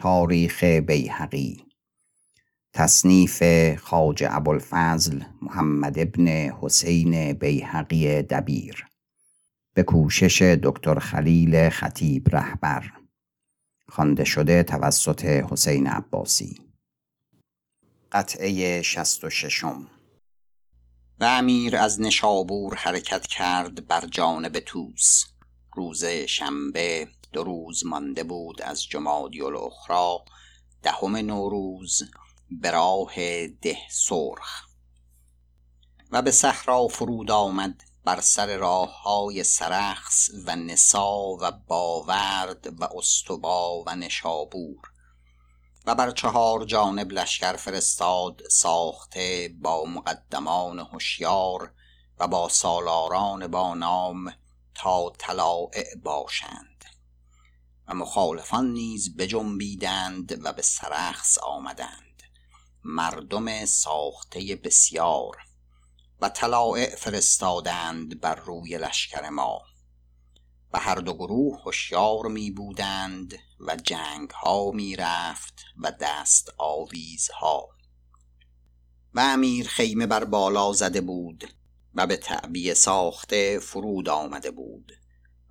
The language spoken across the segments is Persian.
تاریخ بیهقی تصنیف خواجه ابوالفضل محمد ابن حسین بیهقی دبیر به کوشش دکتر خلیل خطیب رهبر خوانده شده توسط حسین عباسی. قطعه شست و ششم. و امیر از نشابور حرکت کرد بر جانب توس روز شنبه دو روز مانده بود از جمادی الاخری دهم نوروز به راه ده سرخ. و به صحرا فرود آمد بر سر راه های سرخس و نسا و باورد و استوا و نشابور. و بر چهار جانب لشکر فرستاد ساخته با مقدمان هوشیار و با سالاران با نام تا طلایع باشند. مخالفان نیز بجنبیدند و به سرخس آمدند. مردم ساخته بسیار و طلایع فرستادند بر روی لشکر ما. و هر دو گروه هوشیار می بودند و جنگ ها می رفت و دست آویزها. و امیر خیمه بر بالا زده بود و به تعبیه ساخته فرود آمده بود.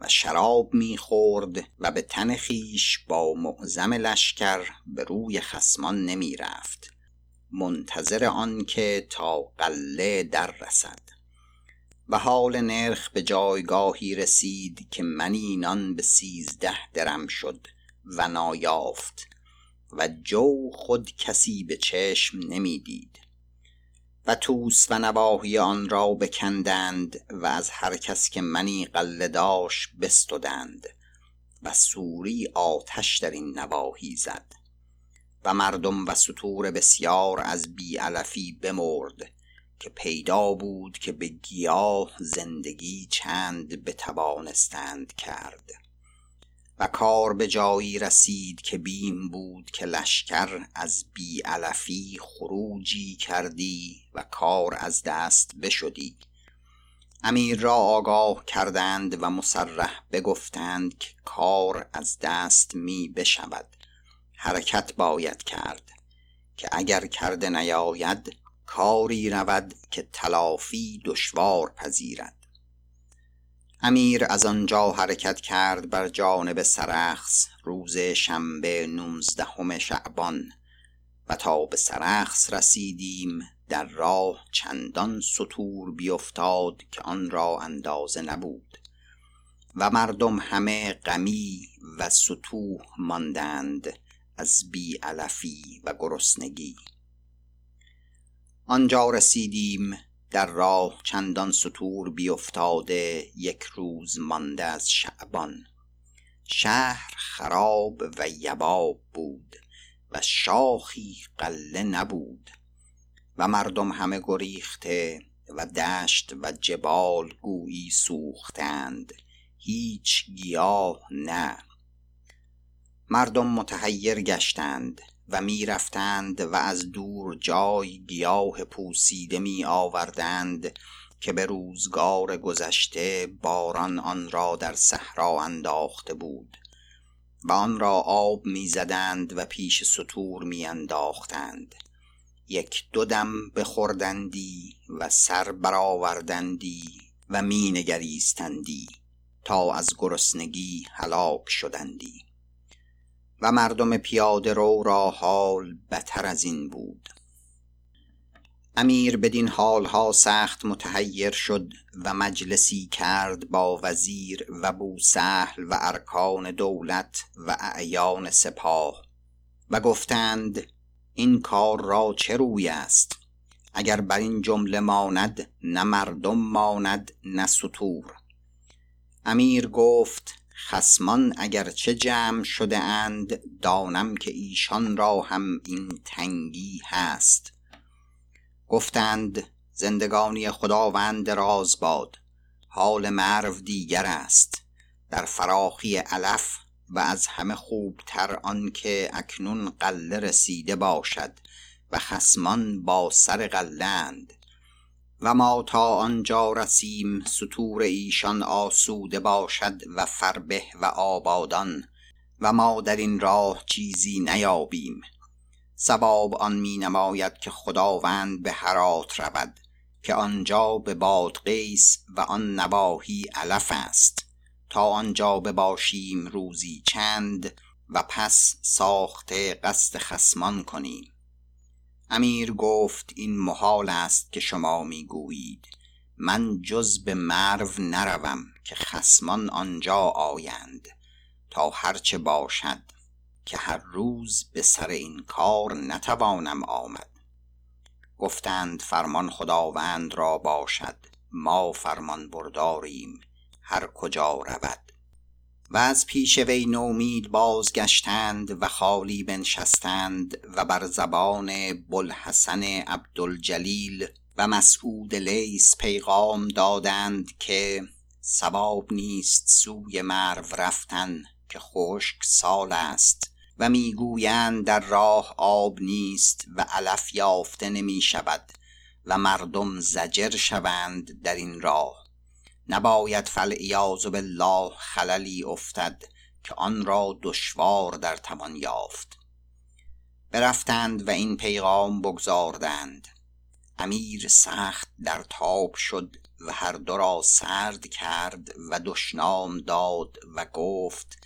و شراب می‌خورد و به تن خیش با معظم لشکر به روی خسمان نمی رفت منتظر آنکه تا قله در رسد. و حال نرخ به جایگاهی رسید که منی نان به سیزده درم شد و نایافت و جو خود کسی به چشم نمی‌دید. و توس و نواحی آن را بکندند و از هر کس که منی قله داشت بستدند و سوری آتش در این نواحی زد و مردم و سطور بسیار از بیعلفی بمرد که پیدا بود که به گیاه زندگی چند بتوانستند کرد. و کار به جایی رسید که بیم بود که لشکر از بیعلفی خروجی کردی و کار از دست بشدی. امیر را آگاه کردند و مسرح بگفتند که کار از دست می بشود. حرکت باید کرد که اگر کرده نیاید کاری رود که تلافی دشوار پذیرد. امیر از آنجا حرکت کرد بر جانب سرخس روز شنبه نوزدهم شعبان. و تا به سرخس رسیدیم در راه چندان سطور بیفتاد که آن را اندازه نبود. و مردم همه غمی و ستوه ماندند از بی علفی و گرسنگی. آنجا رسیدیم در راه چندان سطور بیفتاده یک روز مانده از شعبان. شهر خراب و یباب بود و شاخی قله نبود و مردم همه گریخته و دشت و جبال گویی سوختند هیچ گیاه نه. مردم متحیر گشتند. و می رفتند و از دور جای گیاه پوسیده می آوردند که به روزگار گذشته باران آن را در صحرا انداخته بود و آن را آب می زدند و پیش سطور می انداختند یک دو دم بخوردندی و سر برآوردندی و می نگریستندی تا از گرسنگی هلاک شدندی. و مردم پیاده رو را حال بتر از این بود. امیر بدین حالها سخت متحیر شد و مجلسی کرد با وزیر و بوسهل و ارکان دولت و اعیان سپاه و گفتند این کار را چه روی است؟ اگر بر این جمله ماند نه مردم ماند نه سطور. امیر گفت خصمان اگرچه جمع شده اند دانم که ایشان را هم این تنگی هست. گفتند زندگانی خداوند دراز باد. حال مرو دیگر است. در فراخی علف و از همه خوبتر آنکه اکنون قله رسیده باشد و خصمان با سر قلند و ما تا آنجا رسیم سطور ایشان آسوده باشد و فربه و آبادان و ما در این راه چیزی نیابیم. سباب آن می نماید که خداوند به هرات رود که آنجا به بادغیس و آن نواحی علف است. تا آنجا بباشیم روزی چند و پس ساخته قصد خسمان کنیم. امیر گفت این محال است که شما می‌گویید. من جز به مرو نروم که خسمان آنجا آیند. تا هرچه باشد که هر روز به سر این کار نتوانم آمد. گفتند فرمان خداوند را باشد. ما فرمان برداریم. هر کجا رود. و از پیش وی نومید بازگشتند و خالی بنشستند و بر زبان بلحسن عبدالجلیل و مسعود لیس پیغام دادند که سباب نیست سوی مرو رفتن که خشک سال است و می‌گویند در راه آب نیست و علف یافته نمی شود و مردم زجر شوند در این راه. نباید فالعیاذ بالله خللی افتد که آن را دشوار در توان یافت. برفتند و این پیغام بگذاردند امیر سخت در تاب شد و هر دو را سرد کرد و دشنام داد و گفت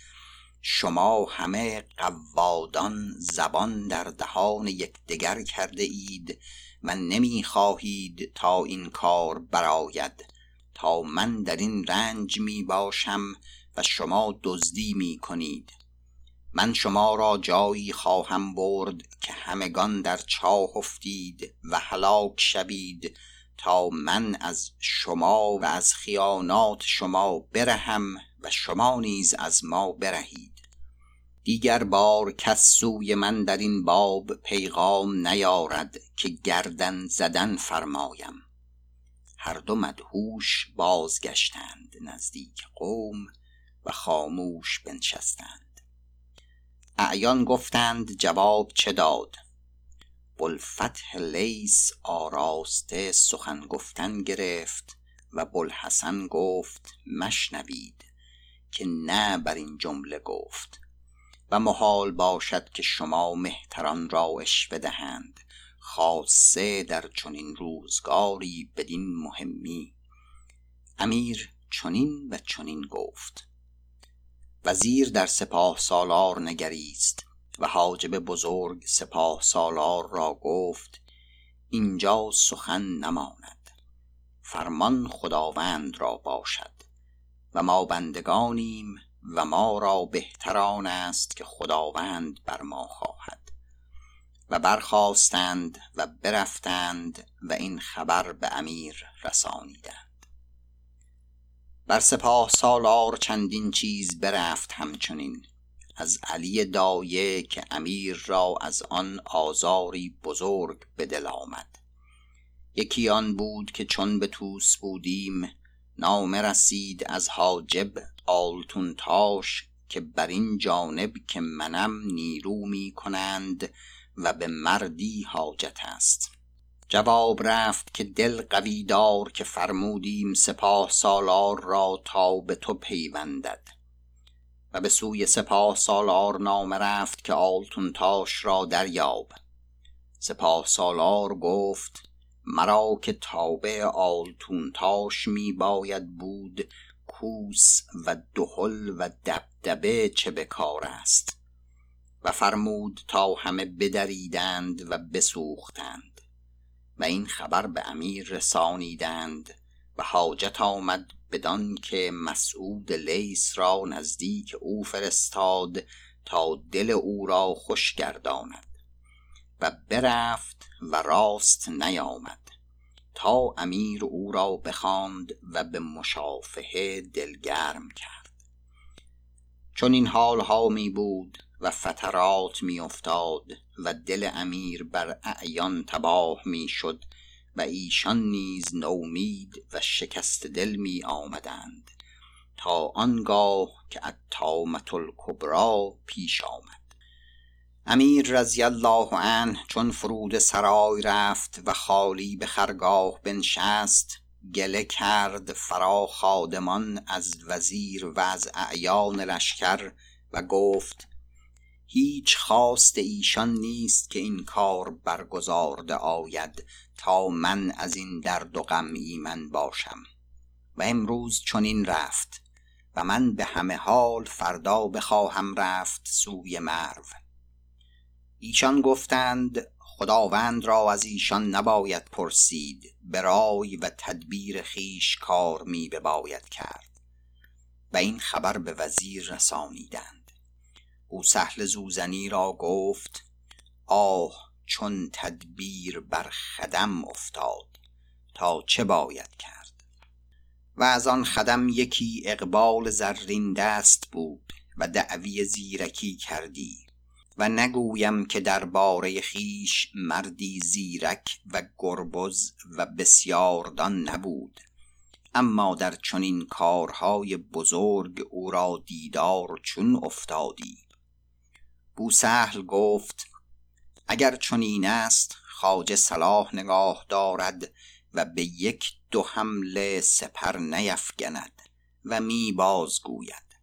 شما همه قوادان زبان در دهان یکدیگر کرده اید و نمی خواهید تا این کار براید تا من در این رنج می باشم و شما دزدی می کنید. من شما را جایی خواهم برد که همگان در چاه افتید و هلاک شوید تا من از شما و از خیانات شما برهم و شما نیز از ما برهید. دیگر بار کس سوی من در این باب پیغام نیارد که گردن زدن فرمایم. هر دو مدهوش بازگشتند نزدیک قوم و خاموش بنشستند. اعیان گفتند جواب چه داد؟ بلفتح لیس آراسته سخن گفتن گرفت و بلحسن گفت مشنوید که نه بر این جمله گفت و محال باشد که شما مهتران را اشوه دهند. خاصه در چنین روزگاری بدین مهمی. امیر چنین و چنین گفت. وزیر در سپاه سالار نگریست و حاجب بزرگ سپاه سالار را گفت اینجا سخن نماند. فرمان خداوند را باشد و ما بندگانیم و ما را بهتران است که خداوند بر ما خواهد. و برخواستند و برفتند و این خبر به امیر رسانیدند. بر سپاه سالار چندین چیز برفت همچنین از علی دایه که امیر را از آن آزاری بزرگ به دل آمد. یکی آن بود که چون به توس بودیم نامه رسید از حاجب آلتون تاش که بر این جانب که منم نیرو می کنند و به مردی حاجت است. جواب رفت که دل قوی دار که فرمودیم سپاه سالار را تا به تو پیوندد. و به سوی سپاه سالار نامه رفت که آلتون تاش را دریاب. سپاه سالار گفت مرا که تابع آلتون تاش می باید بود کوس و دهل و دبدبه چه بکار است؟ و فرمود تا همه بدریدند و بسوختند. و این خبر به امیر رسانیدند و حاجت آمد بدان که مسعود لیس را نزدیک او فرستاد تا دل او را خوش گرداند. و برفت و راست نیامد. تا امیر او را بخواند و به مشافهه دلگرم کرد. چون این حال ها می بود و فترات می افتاد و دل امیر بر اعیان تباه می شد و ایشان نیز نومید و شکست دل می آمدند تا آنگاه که الطامة الکبری پیش آمد. امیر رضی الله عنه چون فرود سرای رفت و خالی به خرگاه بنشست گله کرد فرا خادمان از وزیر و از اعیان لشکر و گفت هیچ خواست ایشان نیست که این کار برگزارده آید تا من از این درد و غم ایمن باشم. و امروز چنین رفت و من به همه حال فردا بخواهم رفت سوی مرو. ایشان گفتند خداوند را از ایشان نباید پرسید به رای و تدبیر خیش کار می بباید کرد. و این خبر به وزیر رسانیدند. سهل زوزنی را گفت آه چون تدبیر بر خدم افتاد تا چه باید کرد؟ و از آن خدم یکی اقبال زرین دست بود و دعوی زیرکی کردی و نگویم که درباره خیش مردی زیرک و گربز و بسیاردان نبود. اما در چنین کارهای بزرگ او را دیدار چون افتادی. بوسهل گفت اگر چنین است خواجه صلاح نگاه دارد و به یک دو حمله سپر نیفگند و می بازگوید.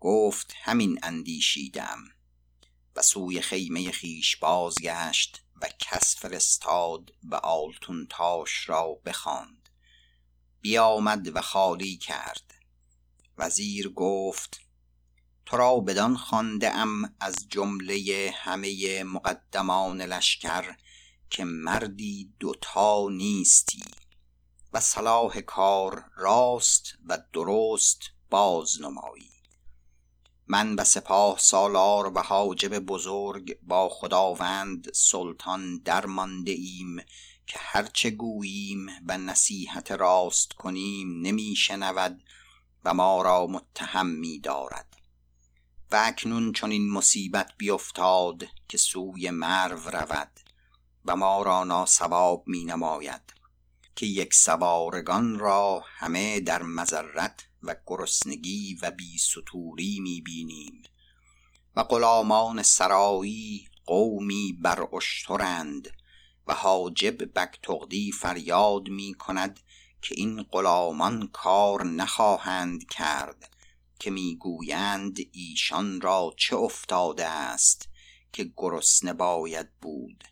گفت همین اندیشیدم. و سوی خیمه خیش بازگشت و کس فرستاد و آلتون تاش را بخواند. بیامد و خالی کرد. وزیر گفت تو را بدان خوانده ام از جمله همه مقدمان لشکر که مردی دوتا نیستی و صلاح کار راست و درست باز نمایی من و سپاه سالار و حاجب بزرگ با خداوند سلطان درمانده ایم که هرچه گوییم و نصیحت راست کنیم نمی شنود و ما را متهم می دارد و اکنون چون این مصیبت بیفتاد که سوی مرو رود و ما را ناسواب می نماید که یک سوارگان را همه در مذرت و گرسنگی و بی سطوری می بینیم و غلامان سرایی قومی بر اشترند و حاجب بکتغدی فریاد می کند که این غلامان کار نخواهند کرد که می‌گویند ایشان را چه افتاده است که گرسنه باید بود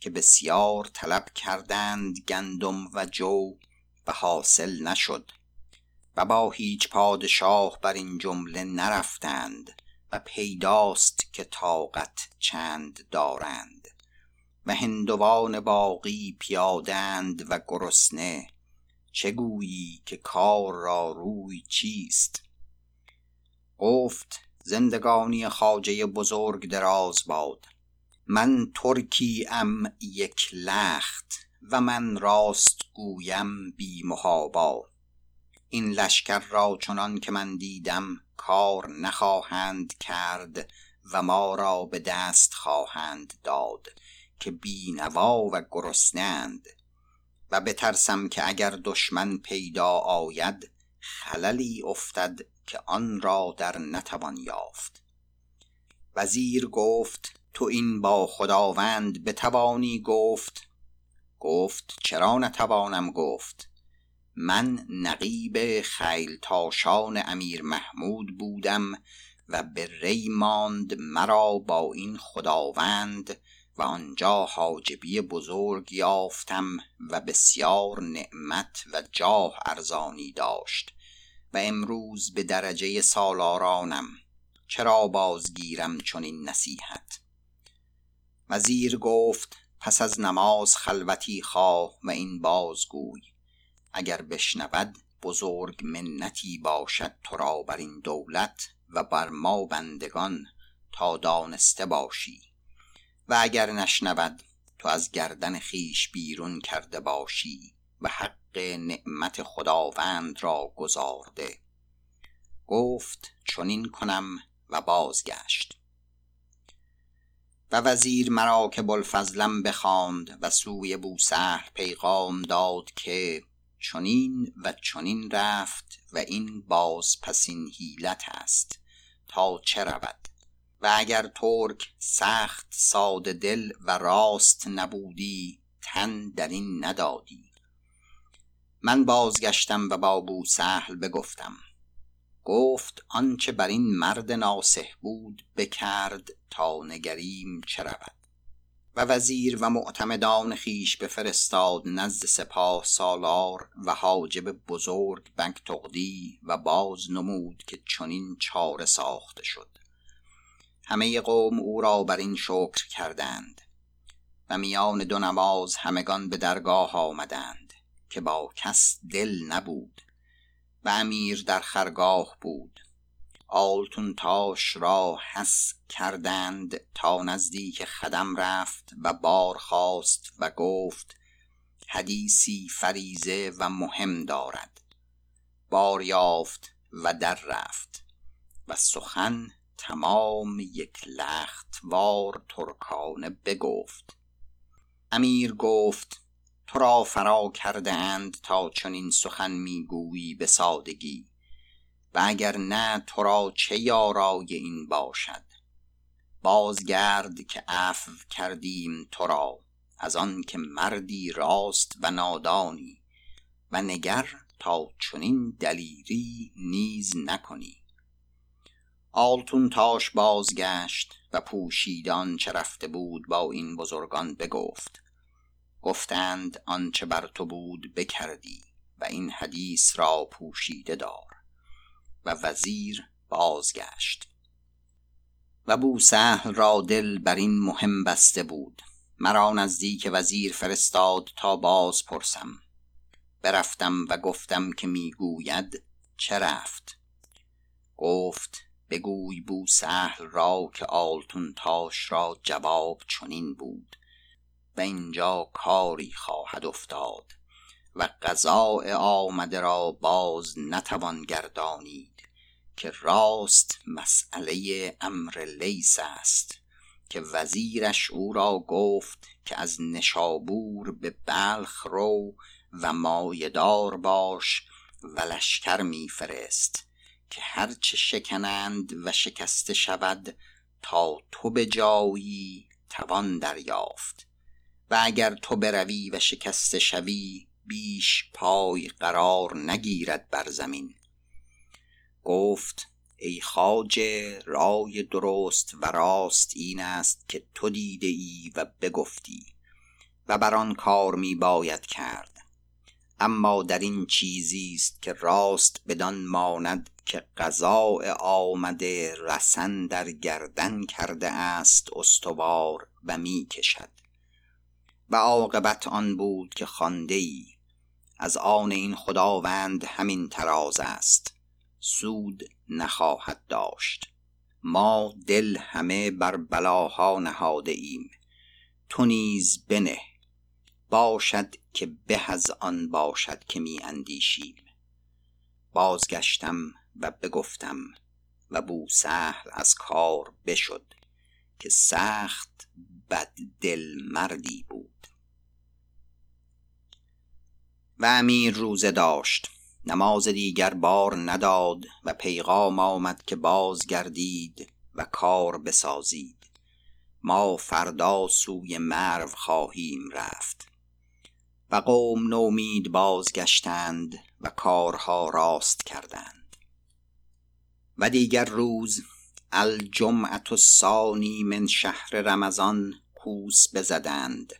که بسیار طلب کردند گندم و جو و حاصل نشد و با هیچ پادشاه بر این جمله نرفتند و پیداست که طاقت چند دارند و هندوان باقی پیادند و گرسنه چه گویی که کار را روی چیست؟ گفت زندگانی خاجه بزرگ دراز باد. من ترکی ام یک لخت و من راست گویم بی محابا. این لشکر را چنان که من دیدم کار نخواهند کرد و ما را به دست خواهند داد که بینوا و گرسنند و بترسم که اگر دشمن پیدا آید خللی افتد که آن را در نتوان یافت. وزیر گفت تو این با خداوند بتوانی گفت. گفت چرا نتوانم گفت؟ من نقیب خیلتاشان امیر محمود بودم و به ری ماند مرا با این خداوند و آنجا حاجبی بزرگ یافتم و بسیار نعمت و جاه ارزانی داشت. امروز به درجه سالارانم چرا بازگیرم چون این نصیحت؟ وزیر گفت پس از نماز خلوتی خواه و این بازگوی. اگر بشنود بزرگ منتی باشد تو را بر این دولت و بر ما بندگان تا دانسته باشی. و اگر نشنود تو از گردن خیش بیرون کرده باشی و حق نعمت خداوند را گزارده. گفت چنین کنم و بازگشت. و وزیر مرا که بلفضلم بخواند و سوی بوسهل پیغام داد که چنین و چنین رفت و این باز پسین حیلت است تا چه رود. و اگر ترک سخت ساده دل و راست نبودی تن در این ندادی. من بازگشتم و با بوسهل بگفتم. گفت آنچه بر این مرد ناسه بود بکرد تا نگریم چه رود. و وزیر و معتمدان خیش بفرستاد نزد سپاه سالار و حاجب بزرگ بگتغدی و باز نمود که چنین چاره ساخته شد. همه قوم او را بر این شکر کردند و میان دو نماز همگان به درگاه آمدند. که با کس دل نبود و امیر در خرگاه بود. آلتون تاش را حس کردند تا نزدیک خدم رفت و بار خواست و گفت حدیثی فریزه و مهم دارد. بار یافت و در رفت و سخن تمام یک لختوار ترکانه بگفت. امیر گفت تو را فرا کرده اند تا چنین سخن می‌گویی به سادگی و اگر نه تو را چه یارای این باشد بازگرد که عفو کردیم تو را از آن که مردی راست و نادانی و نگر تا چنین دلیری نیز نکنی آلتون تاش بازگشت و پوشیدان چه رفته بود با این بزرگان بگفت گفتند آنچه بر تو بود بکردی و این حدیث را پوشیده دار. و وزیر بازگشت. و بوسهل را دل بر این مهم بسته بود. مرا نزدیک وزیر فرستاد تا باز پرسم. برفتم و گفتم که می‌گوید چه رفت. گفت بگوی بوسهل را که آلتون تاش را جواب چنین بود. و اینجا کاری خواهد افتاد و قضاء آمده را باز نتوان گردانید که راست مسئله امر لیس است که وزیرش او را گفت که از نشابور به بلخ رو و مایدار باش و لشکر میفرست که هرچه شکنند و شکسته شود تا تو به جایی توان دریافت. و اگر تو بروی و شکسته شوی بیش پای قرار نگیرد بر زمین. گفت ای خواجه رای درست و راست این است که تو دیده ای و بگفتی و بر آن کار می باید کرد. اما در این چیزی است که راست بدان ماند که قضاء آمده رسن در گردن کرده است استوار و می کشد. و عاقبت آن بود که خانده ای از آن این خداوند همین تراز است. سود نخواهد داشت. ما دل همه بر بلاها نهاده ایم تو نیز بنه. باشد که به از آن باشد که می اندیشیم. بازگشتم و بگفتم و بوسهل از کار بشد که سخت بد دل مردی بود. و امیر روزه داشت. نماز دیگر بار نداد و پیغام آمد که بازگردید و کار بسازید. ما فردا سوی مرو خواهیم رفت. و قوم نومید بازگشتند و کارها راست کردند. و دیگر روز الجمعت الثانی من شهر رمضان کوس بزدند.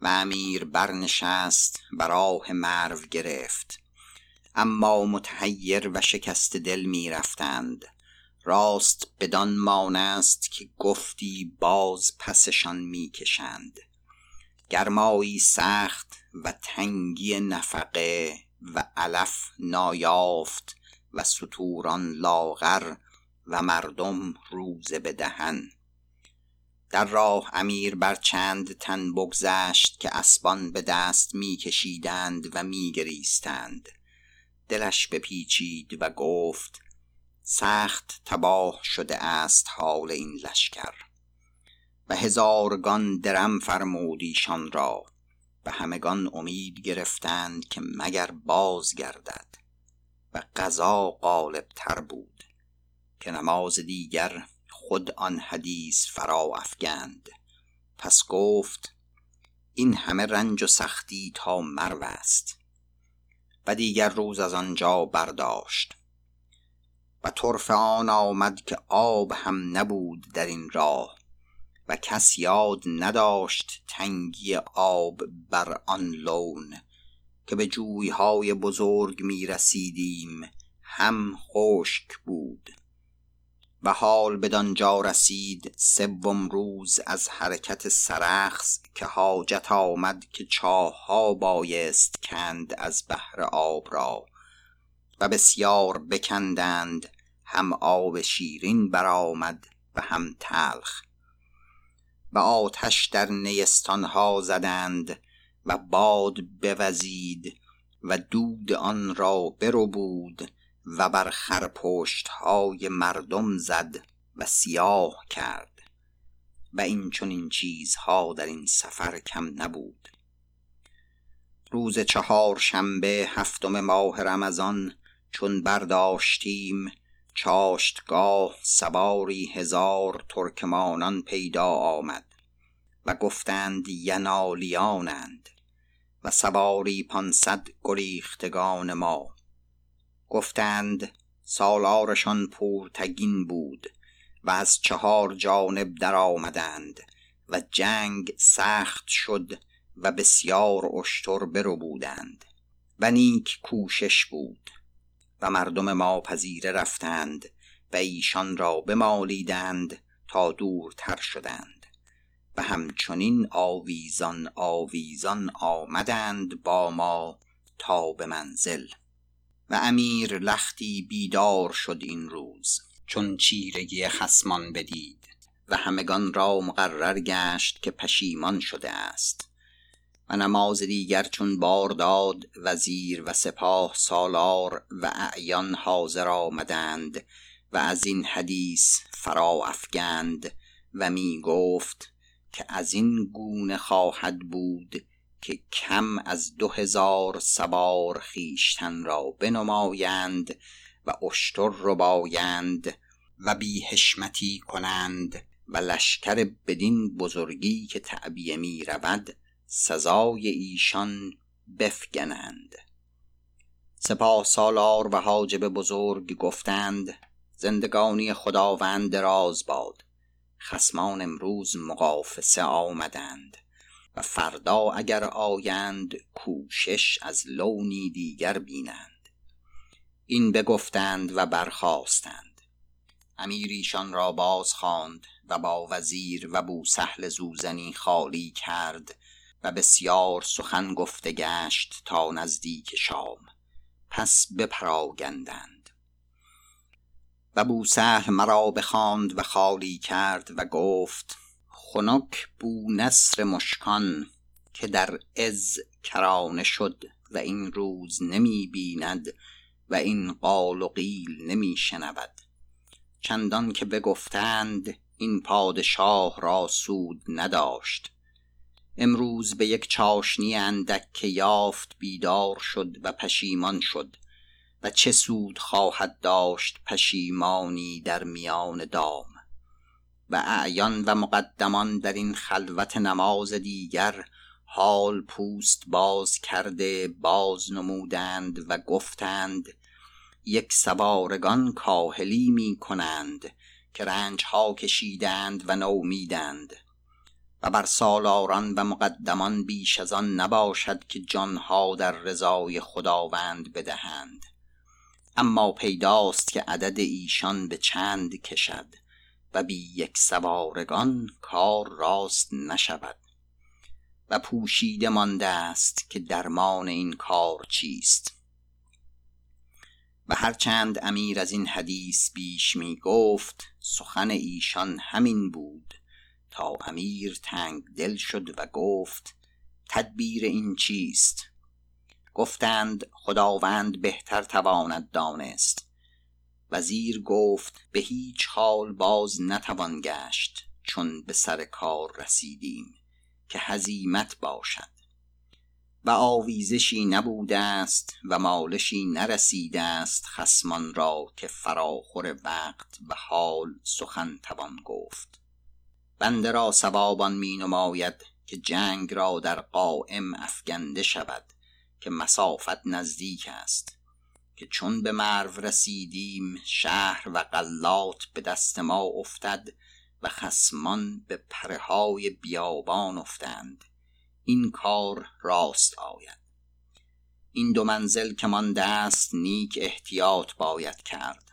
و امیر برنشست و راه مرو گرفت. اما متحیر و شکست دل می رفتند. راست بدان مانست که گفتی باز پسشان می کشند. گرمایی سخت و تنگی نفقه و علف نایافت و ستوران لاغر و مردم روزه بدهن. در راه امیر بر چند تن بگذشت که اسبان به دست میکشیدند و میگریستند. دلش بپیچید و گفت سخت تباه شده است حال این لشکر. و هزارگان درم فرمودیشان را. و همگان امید گرفتند که مگر باز گردد و قضا غالب تر بود که نماز دیگر خود آن حدیث فرا افگند. پس گفت این همه رنج و سختی تا مرو است. و دیگر روز از آنجا برداشت. و طرف آن آمد که آب هم نبود در این راه و کس یاد نداشت تنگی آب بر آن لون که به جویهای بزرگ می رسیدیم هم خشک بود. و حال بدانجا رسید سوم روز از حرکت سرخس که حاجت آمد که چاه ها بایست کند از بحر آب را و بسیار بکندند هم آب شیرین برآمد و هم تلخ و آتش در نیستان ها زدند و باد بوزید و دود آن را برو بود و بر خرپشت های مردم زد و سیاه کرد. و این چون این چیزها در این سفر کم نبود. روز چهار شنبه هفتم ماه رمضان چون برداشتیم چاشتگاه سواری هزار ترکمانان پیدا آمد و گفتند ینالیانند و سواری پانصد گریختگان ما. گفتند سالارشان پورتگین بود و از چهار جانب در آمدند و جنگ سخت شد و بسیار اشتر برو بودند و نیک کوشش بود و مردم ما پذیره رفتند و ایشان را بمالیدند تا دورتر شدند و همچنین آویزان آویزان آمدند با ما تا به منزل و امیر لختی بیدار شد این روز چون چیرگی خسمان بدید و همگان را مقرر گشت که پشیمان شده است و نماز دیگر چون بار داد وزیر و سپاه سالار و اعیان حاضر آمدند و از این حدیث فرا افگند و می گفت که از این گونه خواهد بود که کم از دو هزار سوار خیشتن را بنمایند و اشتر ربایند و بیهشمتی کنند و لشکر بدین بزرگی که تعبیه می رود سزای ایشان بفگنند. سپاه سالار و حاجب بزرگ گفتند زندگانی خداوند دراز باد. خسمان امروز مقافسه آمدند. فردا اگر آیند کوشش از لونی دیگر بینند. این بگفتند و برخواستند امیر ایشان را باز خواند و با وزیر و بوسهل زوزنی خالی کرد و بسیار سخن گفته گشت تا نزدیک شام. پس بپراگندند. و بوسهل مرا بخواند و خالی کرد و گفت خنک بو نصر مشکان که در از کرانه شد و این روز نمی بیند و این قال و قیل نمی شنود. چندان که بگفتند این پادشاه را سود نداشت. امروز به یک چاشنی اندک که یافت بیدار شد و پشیمان شد و چه سود خواهد داشت پشیمانی در میان دام. و اعیان و مقدمان در این خلوت نماز دیگر حال پوست باز کرده باز نمودند و گفتند یک سوارگان کاهلی می کنند که رنج ها کشیدند و نومیدند. و بر سالاران و مقدمان بیش از آن نباشد که جانها در رضای خداوند بدهند. اما پیداست که عدد ایشان به چند کشد. و بی یک سوارگان کار راست نشود. و پوشیده مانده است که درمان این کار چیست. و هرچند امیر از این حدیث بیش می گفت سخن ایشان همین بود. تا امیر تنگ دل شد و گفت تدبیر این چیست؟ گفتند خداوند بهتر تواند دانست. وزیر گفت به هیچ حال باز نتوان گشت چون به سر کار رسیدیم که هزیمت باشد. و آویزشی نبوده است و مالشی نرسیده است خسمان را که فراخور وقت و حال سخن توان گفت. بنده را سوابان می نماید که جنگ را در قائم افگنده شود که مسافت نزدیک است. که چون به مرو رسیدیم شهر و قلات به دست ما افتد و خسمان به پرهای بیابان افتند. این کار راست آید. این دو منزل که مانده است نیک احتیاط باید کرد.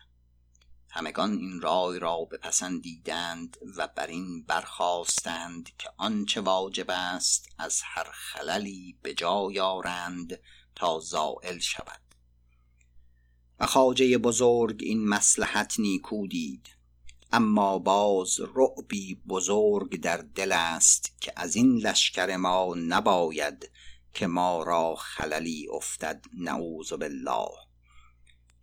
همگان این رای را بپسندیدند و بر این برخواستند که آنچه واجب است از هر خللی به جای آرند تا زائل شود. و خواجه بزرگ این مصلحت نیکو دید. اما باز رعبی بزرگ در دل است که از این لشکر ما نباید که ما را خللی افتد نعوذ بالله.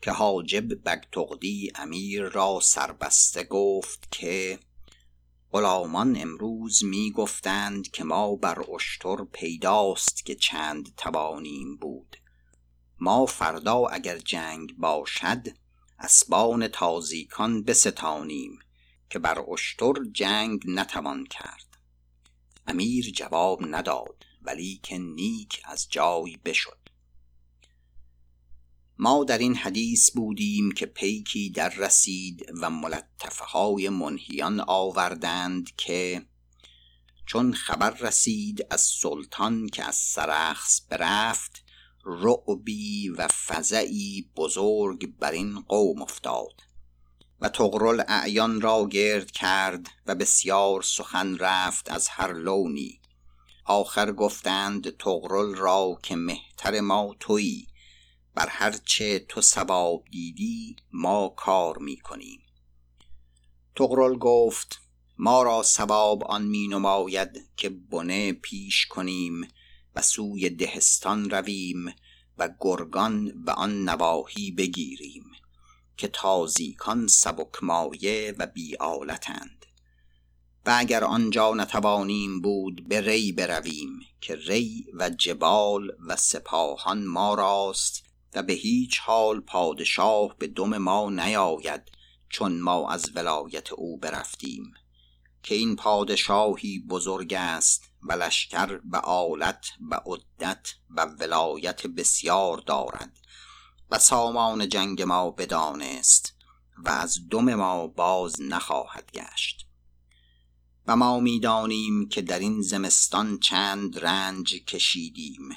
که حاجب بگتغدی امیر را سربسته گفت که غلامان امروز می گفتند که ما بر اشتر پیداست که چند توانیم بود. ما فردا اگر جنگ باشد اسبان تازیکان بستانیم که بر اشتر جنگ نتوان کرد. امیر جواب نداد ولی که نیک از جای بشد. ما در این حدیث بودیم که پیکی در رسید و ملطفه های منهیان آوردند که چون خبر رسید از سلطان که از سرخس برفت رعبی و فزعی بزرگ بر این قوم افتاد و تغرل اعیان را گرد کرد و بسیار سخن رفت از هر لونی. آخر گفتند تغرل را که مهتر ما تویی بر هرچه تو سباب دیدی ما کار می کنیم تغرل گفت ما را سباب آن می نماید که بنه پیش کنیم و سوی دهستان رویم و گرگان و آن نواحی بگیریم که تازیکان سبک مایه و بیالتند و اگر آنجا نتوانیم بود به ری برویم که ری و جبال و سپاهان ما راست و به هیچ حال پادشاه به دم ما نیاید چون ما از ولایت او برفتیم. که این پادشاهی بزرگ است و لشکر و آلت و عدت و ولایت بسیار دارد و سامان جنگ ما بدانست و از دم ما باز نخواهد گشت. و ما می‌دانیم که در این زمستان چند رنج کشیدیم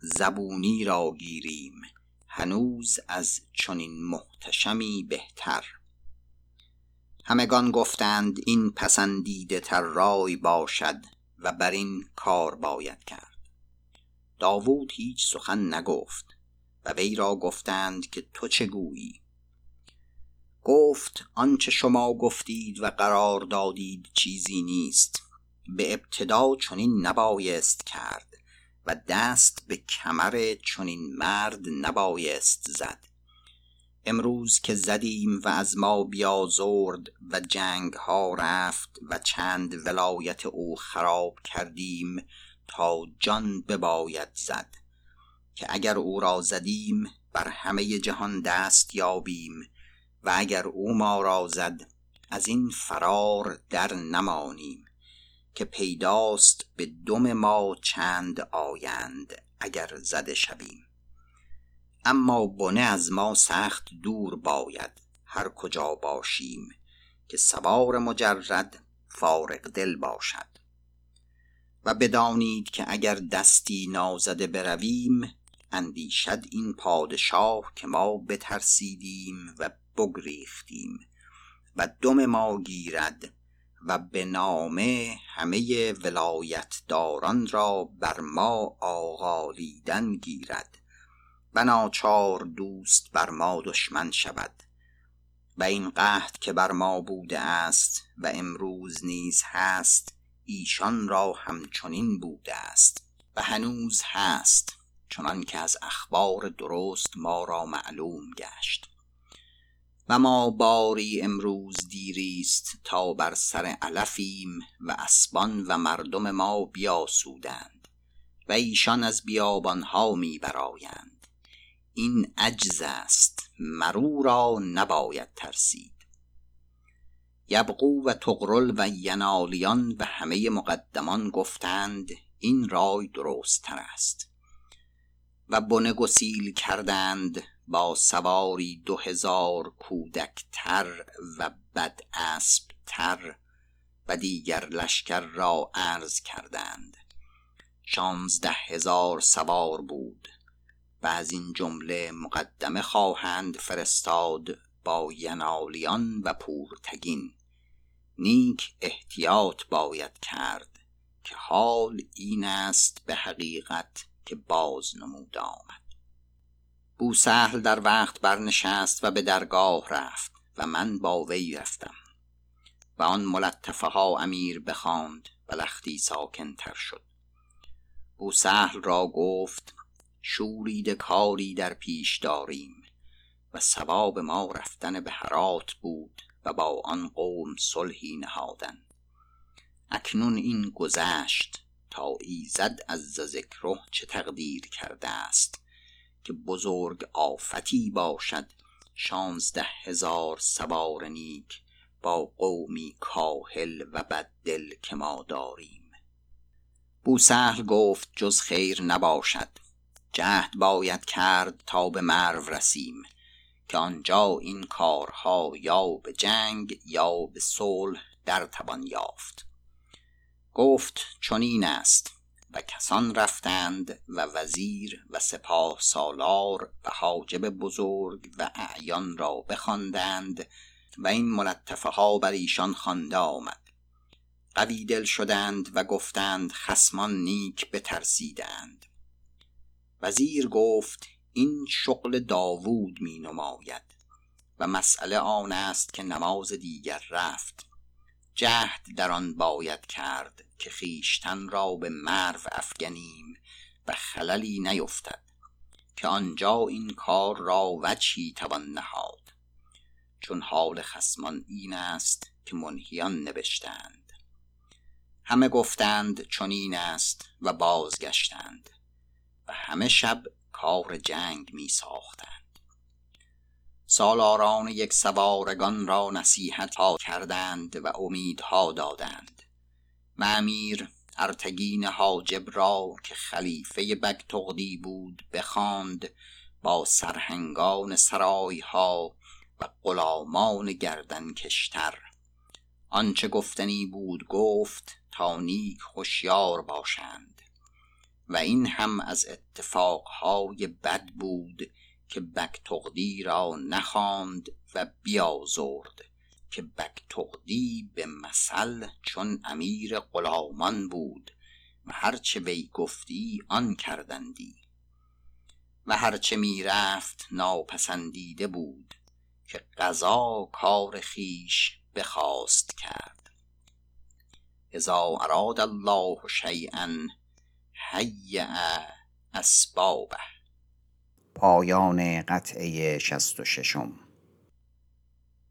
زبونی را گیریم هنوز از چنین محتشمی بهتر. همگان گفتند این پسندیده تر رای باشد و بر این کار باید کرد. داوود هیچ سخن نگفت و وی را گفتند که تو چه گویی؟ گفت آنچه شما گفتید و قرار دادید چیزی نیست. به ابتدا چنین نبایست کرد و دست به کمر چنین مرد نبایست زد. امروز که زدیم و از ما بیازرد و جنگ ها رفت و چند ولایت او خراب کردیم تا جان بباید زد که اگر او را زدیم بر همه جهان دست یابیم و اگر او ما را زد از این فرار در نمانیم که پیداست به دم ما چند آیند اگر زده شویم. اما بنه از ما سخت دور باید هر کجا باشیم که سوار مجرد فارق دل باشد. و بدانید که اگر دستی نازده برویم اندیشد این پادشاه که ما بترسیدیم و بگریختیم و دم ما گیرد و به نامه همه ولایتداران را بر ما آغالیدن گیرد. و ناچار دوست بر ما دشمن شود. و این قحط که بر ما بوده است و امروز نیز هست ایشان را همچنین بوده است. و هنوز هست چنان که از اخبار درست ما را معلوم گشت. و ما باری امروز دیریست تا بر سر علفیم و اسبان و مردم ما بیاسودند و ایشان از بیابانها می برایند این عجز است مرو را نباید ترسید. یبقو و تغرل و ینالیان و همه مقدمان گفتند این رای درست تر است. و بنه گسیل کردند با سواری دو هزار کودک تر و بد اسب تر و دیگر لشکر را عرض کردند. شانزده هزار سوار بود. و از این جمله مقدمه خواهند فرستاد با ینالیان و پورتگین. نیک احتیاط باید کرد که حال این است به حقیقت که باز نمود آمد. بوسهل در وقت برنشست و به درگاه رفت و من با وی رفتم و آن ملطفه ها امیر بخواند و لختی ساکن تر شد. بوسهل را گفت شورید کاری در پیش داریم و سباب ما رفتن به هرات بود و با آن قوم صلحی نهادن. اکنون این گذشت تا ایزد از ذکره چه تقدیر کرده است که بزرگ آفتی باشد شانزده هزار سوار نیک با قومی کاهل و بددل که ما داریم. بوسهل گفت جز خیر نباشد. جهد باید کرد تا به مرو رسیم که آنجا این کارها یا به جنگ یا به صلح در توان یافت. گفت چنین است و کسان رفتند و وزیر و سپاه سالار و حاجب بزرگ و اعیان را بخواندند و این ملطفه ها بر ایشان خوانده آمد. قوی دل شدند و گفتند خسمان نیک بترسیدند. وزیر گفت این شغل داوود می نماید و مسئله آن است که نماز دیگر رفت. جهد در آن باید کرد که خیشتن را به مرو افگنیم و خللی نیفتد که آنجا این کار را وچی توان نهاد. چون حال خسمان این است که منهیان نوشتند همه گفتند چنین است و بازگشتند. و همه شب کار جنگ می ساختند. سالاران یک سوارگان را نصیحت ها کردند و امیدها دادند. و امیر ارتگین حاجب را که خلیفه بگتغدی بود بخواند با سرهنگان سرایها و غلامان گردن کشتر. آنچه گفتنی بود گفت تا نیک هوشیار باشند. و این هم از اتفاقهای بد بود که بگتغدی را نخواند و بیازرد که بگتغدی به مثل چون امیر غلامان بود و هرچه وی گفتی آن کردندی. و هرچه می‌رفت ناپسندیده بود که قضا کار خیش بخواست کرد. اذا اراد الله شیئا هیأ اسبابه. پایان قطعه شست و ششم.